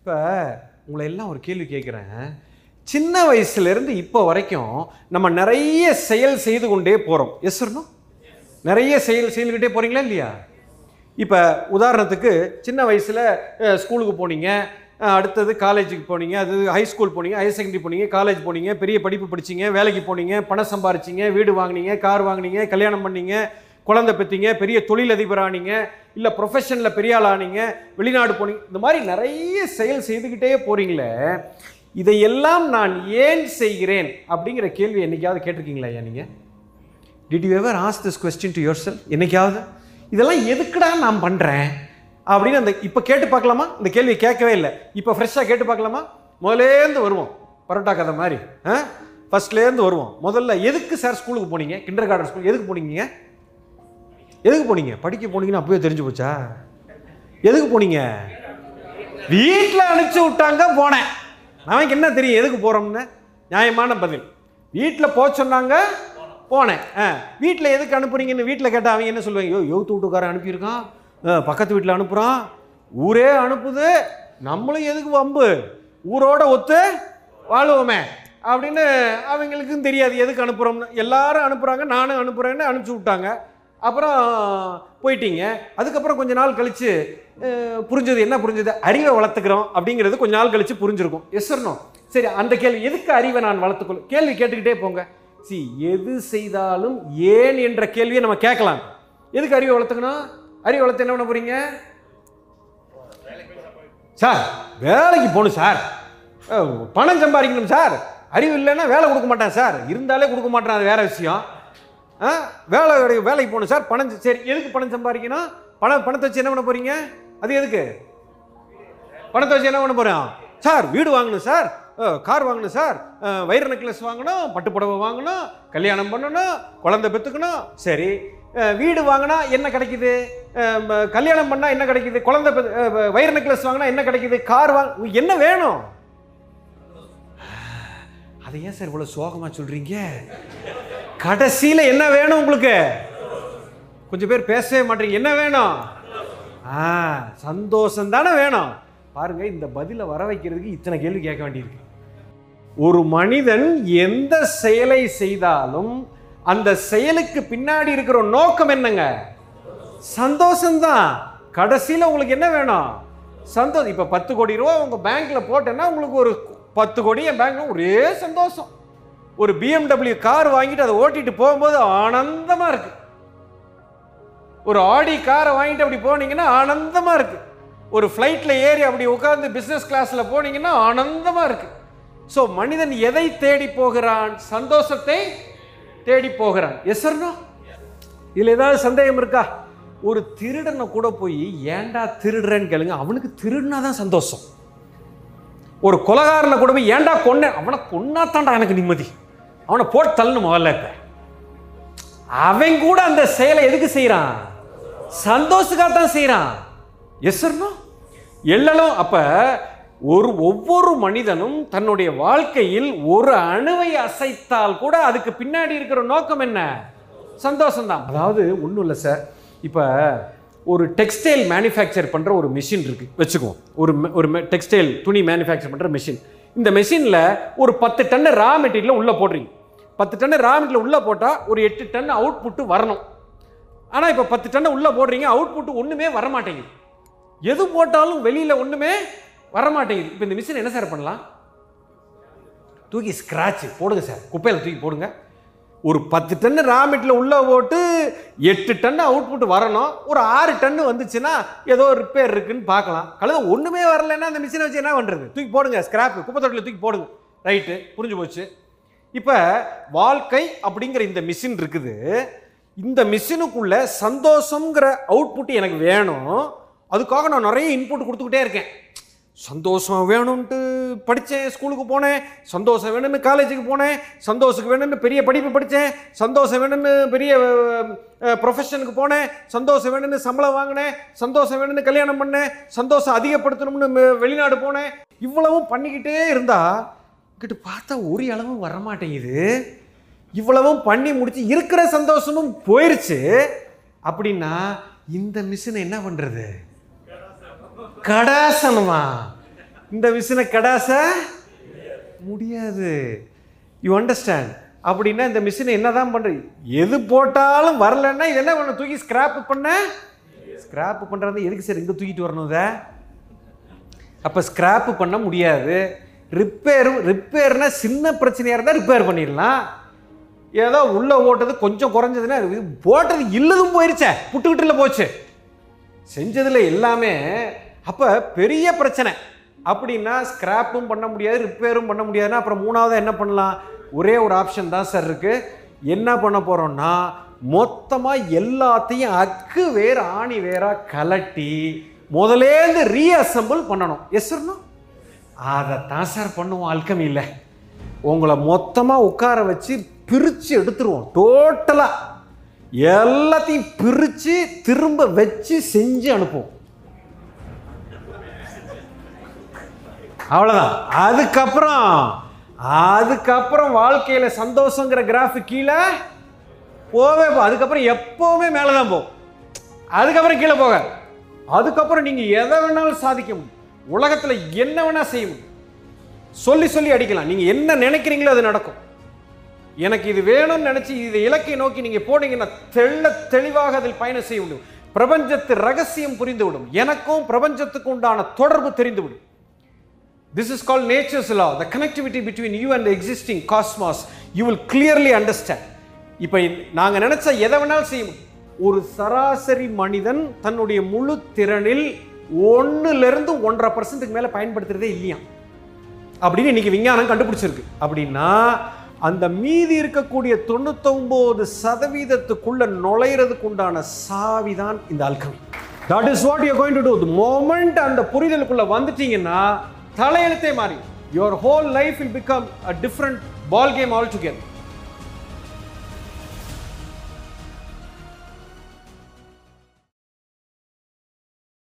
இப்போ உங்களை எல்லாம் ஒரு கேள்வி கேட்குறேன். சின்ன வயசுலேருந்து இப்போ வரைக்கும் நம்ம நிறைய செயல் செய்து கொண்டே போகிறோம் எஸ் சொல்லணும் நிறைய செயல் செய்துக்கிட்டே போகிறீங்களா இல்லையா? இப்போ உதாரணத்துக்கு சின்ன வயசில் ஸ்கூலுக்கு போனீங்க அடுத்தது காலேஜுக்கு போனீங்க அது ஹை ஸ்கூல் போனீங்க ஹையர் செகண்டரி போனீங்க காலேஜ் போனீங்க பெரிய படிப்பு படிச்சீங்க வேலைக்கு போனீங்க பணம் சம்பாரிச்சிங்க வீடு வாங்கினீங்க கார் வாங்கினீங்க கல்யாணம் பண்ணீங்க குழந்தை பெற்றீங்க பெரிய தொழிலதிபரானீங்க இல்லை ப்ரொஃபஷனில் பெரிய ஆளானீங்க வெளிநாடு போனீங்க இந்த மாதிரி நிறைய செயல் செய்துக்கிட்டே போகிறீங்களே இதையெல்லாம் நான் ஏன் செய்கிறேன் அப்படிங்கிற கேள்வி என்னைக்காவது கேட்டிருக்கீங்களா ஐயா நீங்கள் did you ever ask this question to yourself என்னைக்காவது? இதெல்லாம் எதுக்குடா நான் பண்ணுறேன் அப்படின்னு அந்த இப்போ கேட்டு பார்க்கலாமா? இந்த கேள்வியை கேட்கவே இல்லை. இப்போ ஃப்ரெஷ்ஷாக கேட்டு பார்க்கலாமா? முதலேருந்து வருவோம். பரோட்டா கதை மாதிரி ஆ? ஃபர்ஸ்ட்லேருந்து வருவோம். முதல்ல எதுக்கு சார் ஸ்கூலுக்கு போனீங்க? கிண்டர் கார்டன் ஸ்கூல் எதுக்கு போனீங்க? எதுக்கு போனீங்க? படிக்க போனீங்கன்னு அப்பவே தெரிஞ்சு போச்சா? எதுக்கு போனீங்க? வீட்டில் அனுப்பிச்சு விட்டாங்க போனேன். நமக்கு என்ன தெரியும்? எதுக்கு போகிறோம்னு நியாயமான பதில். வீட்டில் போக சொன்னாங்க போனேன். ஆ வீட்டில் எதுக்கு அனுப்புறீங்கன்னு வீட்டில் கேட்டால் அவங்க என்ன சொல்லுவாங்க? யோ யோத்து வீட்டுக்காரன் அனுப்பியிருக்கான். பக்கத்து வீட்டில் அனுப்புகிறான் ஊரே அனுப்புது. நம்மளும் எதுக்கு வம்பு? ஊரோட ஒத்து வாழுவோமே. அப்படின்னு அவங்களுக்கும் தெரியாது. எதுக்கு அனுப்புகிறோம்னு எல்லாரும் அனுப்புகிறாங்க நானும் அனுப்புகிறேன்னு அனுப்பிச்சி விட்டாங்க. அப்புறம் போயிட்டீங்க. அதுக்கப்புறம் கொஞ்ச நாள் கழித்து புரிஞ்சது என்ன புரிஞ்சது? அறிவை வளர்த்துக்கிறோம் அப்படிங்கிறது கொஞ்ச நாள் கழித்து புரிஞ்சிருக்கும். எஸ் சரி அந்த கேள்வி எதுக்கு அறிவை நான் வளர்த்துக்கணும் கேள்வி கேட்டுக்கிட்டே போங்க. சி எது செய்தாலும் ஏன் என்ற கேள்வியை நம்ம கேட்கலாம். எதுக்கு அறிவை வளர்த்துக்கணும்? அறிவை வளர்த்து என்ன பண்ண போகிறீங்க சார் வேலைக்கு போகணும் சார். பணம் சம்பாதிக்கணும் சார். அறிவு இல்லைன்னா வேலை கொடுக்க மாட்டேன் சார். இருந்தாலே கொடுக்க மாட்டேன் அது வேற விஷயம். வேலை வேலைக்கு போகணும். சார் பணம் சரி எதுக்கு பணம் சம்பாதிக்கணும்? பணம் பணத்தை வச்சு என்ன பண்ண போறீங்க? அது எதுக்கு? பணத்தை வச்சு என்ன பண்ண போகிறோம் சார் வீடு வாங்கணும் சார். கார் வாங்கணும் சார். வயிறு நெக்லஸ் வாங்கணும் பட்டு புடவை வாங்கணும் கல்யாணம் பண்ணணும் குழந்தை பெற்றுக்கணும். சரி. வீடு வாங்கினா என்ன கிடைக்குது? கல்யாணம் பண்ணால் என்ன கிடைக்குது? குழந்தை வயிறு நெக்லஸ் வாங்கினா என்ன கிடைக்குது? கார் வாங்க என்ன வேணும்? அதை ஏன் சார் இவ்வளோ சோகமாக சொல்கிறீங்க கடைசியில் என்ன வேணும் உங்களுக்கு? கொஞ்சம் பேர் பேசவே மாட்டீங்க. என்ன வேணும்? ஆ சந்தோஷம் தானே வேணும். பாருங்க இந்த பதிலை வர வைக்கிறதுக்கு இத்தனை கேள்வி கேட்க வேண்டியிருக்கு. ஒரு மனிதன் எந்த செயலை செய்தாலும் அந்த செயலுக்கு பின்னாடி இருக்கிற நோக்கம் என்னங்க? சந்தோஷம்தான். கடைசியில் உங்களுக்கு என்ன வேணும்? சந்தோஷம் இப்போ பத்து கோடி ரூபா உங்கள் பேங்க்கில் போட்டேன்னா உங்களுக்கு ஒரு பத்து கோடி என் பேங்க்ல ஒரே சந்தோஷம். ஒரு பிஎம்டபிள்யூ கார் வாங்கிட்டு அதை ஓட்டிட்டு போகும்போது ஆனந்தமாக இருக்கு. ஒரு ஆடி காரை வாங்கிட்டு அப்படி போனீங்கன்னா ஆனந்தமாக இருக்கு. ஒரு ஃப்ளைட்டில் ஏறி அப்படி உட்காந்து பிஸ்னஸ் கிளாஸில் போனீங்கன்னா ஆனந்தமாக இருக்கு. ஸோ மனிதன் எதை தேடி போகிறான்? சந்தோஷத்தை தேடி போகிறான். எஸ் இதில் ஏதாவது சந்தேகம் இருக்கா? ஒரு திருடனை கூட போய் ஏன்டா திருடுறேன்னு கேளுங்க. அவனுக்கு திருடினா தான் சந்தோஷம். ஒரு கொலகாரனை கூட போய் ஏன்டா கொன்னேன் அவனை கொன்னாத்தான்டா எனக்கு நிம்மதி. அவனை போட்டு தள்ளணும் முதல்ல இப்ப அவன் கூட அந்த செயலை எதுக்கு செய்கிறான் சந்தோஷத்துக்காக தான் செய்கிறான் எஸ் எல்லலும் அப்ப ஒரு ஒவ்வொரு மனிதனும் தன்னுடைய வாழ்க்கையில் ஒரு அணுவை அசைத்தால் கூட அதுக்கு பின்னாடி இருக்கிற நோக்கம் என்ன? சந்தோஷம்தான். அதாவது ஒன்றும் இல்லை சார் இப்போ ஒரு டெக்ஸ்டைல் மேனுஃபேக்சர் பண்ணுற ஒரு மிஷின் இருக்குது வச்சுக்குவோம் ஒரு ஒரு டெக்ஸ்டைல் துணி மேனுஃபேக்சர் பண்ணுற மிஷின் இந்த மிஷினில் ஒரு பத்து டன்னு ரா மெட்டீரியல் உள்ளே போடுறீங்க. பத்து டன் ரா மெட்டீரியல் உள்ளே போட்டால் ஒரு எட்டு டன் அவுட்புட்டு வரணும். ஆனால் இப்போ பத்து டன்னை உள்ளே போடுறீங்க அவுட்புட்டு ஒன்றுமே வர மாட்டேங்குது எது போட்டாலும் வெளியில் ஒன்றுமே வர மாட்டேங்குது இப்போ இந்த மிஷின் என்ன சார் பண்ணலாம்? தூக்கி ஸ்க்ராட்ச் போடுங்க சார் குப்பையில் தூக்கி போடுங்க. ஒரு பத்து டன்னு ரா மெட்டில் உள்ளே போட்டு எட்டு டன்னு அவுட்புட் வரணும். ஒரு ஆறு டன்னு வந்துச்சுன்னா ஏதோ ரிப்பேர் இருக்குன்னு பார்க்கலாம். கழுத ஒன்றுமே வரலைன்னா அந்த மிஷினை வச்சு என்ன பண்ணுறது தூக்கி போடுங்க ஸ்க்ராப்பு குப்பை தொட்டியில் தூக்கி போடுங்க. ரைட்டு புரிஞ்சு போச்சு. இப்போ வாழ்க்கை அப்படிங்கிற இந்த மிஷின் இருக்குது. இந்த மிஷினுக்குள்ள சந்தோஷங்கிற அவுட்புட் எனக்கு வேணும். அதுக்காக நான் நிறைய இன்புட் கொடுத்துக்கிட்டே இருக்கேன். சந்தோஷம் வேணும்ன்ட்டு படித்தேன் ஸ்கூலுக்கு போனேன். சந்தோஷம் வேணும்னு காலேஜுக்கு போனேன். சந்தோஷத்துக்கு வேணும்னு பெரிய படிப்பு படித்தேன் சந்தோஷம் வேணும்னு பெரிய ப்ரொஃபஷனுக்கு போனேன். சந்தோஷம் வேணும்னு சம்பளம் வாங்கினேன். சந்தோஷம் வேணும்னு கல்யாணம் பண்ணேன். சந்தோஷம் அதிகப்படுத்தணும்னு வெளிநாடு போனேன். இவ்வளவும் பண்ணிக்கிட்டே இருந்தால் கிட்ட பார்த்தா ஒரு அளவும் வரமாட்டேங்குது. இவ்வளவும் பண்ணி முடிச்சு இருக்கிற சந்தோஷமும் போயிடுச்சு அப்படின்னா இந்த மிஷினை என்ன பண்ணுறது கடாசனமா? இந்த மிஷினை கடாச? முடியாது. யூ அண்டர்ஸ்டாண்ட் அப்படின்னா இந்த மிஷினை என்னதான் பண்ணுறது எது போட்டாலும் வரலன்னா இது என்ன பண்ண? தூக்கி ஸ்கிராப் பண்ண? ஸ்கிராப் பண்ணுறது எதுக்கு சார் இங்கே தூக்கிட்டு வரணும் இதை? அப்போ ஸ்கிராப் பண்ண முடியாது. ரிப்பேரும் ரிப்பேர்னா சின்ன பிரச்சனையாக இருந்தால் ரிப்பேர் பண்ணிடலாம். ஏதோ உள்ளே ஓட்டது கொஞ்சம் குறைஞ்சதுன்னா போட்டது இல்லதும் போயிருச்சே புட்டுக்கிட்டுல போச்சு. செஞ்சதில் எல்லாமே அப்போ பெரிய பிரச்சனை. அப்படின்னா ஸ்கிராப்பும் பண்ண முடியாது ரிப்பேரும் பண்ண முடியாதுன்னா அப்புறம் மூணாவது என்ன பண்ணலாம்? ஒரே ஒரு ஆப்ஷன் தான் சார் இருக்குது என்ன பண்ண போகிறோம்னா மொத்தமாக எல்லாத்தையும் அக்கு வேறு ஆணி வேறா கலட்டி முதலேருந்து ரீஅசம்பிள் பண்ணணும். எஸ் அதைத்தான் சார் பண்ணுவோம் அல்கமியில் உங்களை மொத்தமாக உட்கார வச்சு பிரித்து எடுத்துருவோம் டோட்டலாக எல்லாத்தையும் பிரித்து திரும்ப வச்சு செஞ்சு அனுப்புவோம். அவ்வளோதான் அதுக்கப்புறம் அதுக்கப்புறம் வாழ்க்கையில் சந்தோஷங்கிற கிராஃப் கீழே போவே போ. அதுக்கப்புறம் எப்போவுமே மேலே தான் போகும் அதுக்கப்புறம் கீழே போக அதுக்கப்புறம் நீங்கள் எதை வேணாலும் சாதிக்க முடியும். உலகத்தில் என்ன வேணால் செய்யும். சொல்லி சொல்லி அடிக்கலாம். நீங்கள் என்ன நினைக்கிறீங்களோ அது நடக்கும். எனக்கு இது வேணும்னு நினைச்சு இது இலக்கை நோக்கி நீங்க போனீங்கன்னா தெள்ள தெளிவாக அதில் பயணம் செய்ய முடியும். பிரபஞ்சத்து ரகசியம் புரிந்துவிடும். எனக்கும் பிரபஞ்சத்துக்கு உண்டான தொடர்பு தெரிந்துவிடும். This is call nature's law the connectivity between you and existing cosmos you will clearly understand இப்போ நாங்கள் நினைச்சா எதை வேணாலும் செய்ய முடியும். ஒரு சராசரி மனிதன் தன்னுடைய முழு திறனில் ஒன்றுலேருந்து ஒன்றரை பர்சன்ட்டுக்கு மேலே பயன்படுத்துகிறதே இல்லையா? அப்படின்னு இன்றைக்கி விஞ்ஞானம் கண்டுபிடிச்சிருக்கு. அப்படின்னா அந்த மீதி இருக்கக்கூடிய தொண்ணூத்தொன்பது சதவீதத்துக்குள்ள நுழையிறதுக்கு உண்டான சாவி தான் இந்த அல்கம் that is what you going to do moment அந்த புரிதலுக்குள்ள வந்துட்டீங்கன்னா தலையெழுத்தே மாறி. Your whole life will become a different ball game all together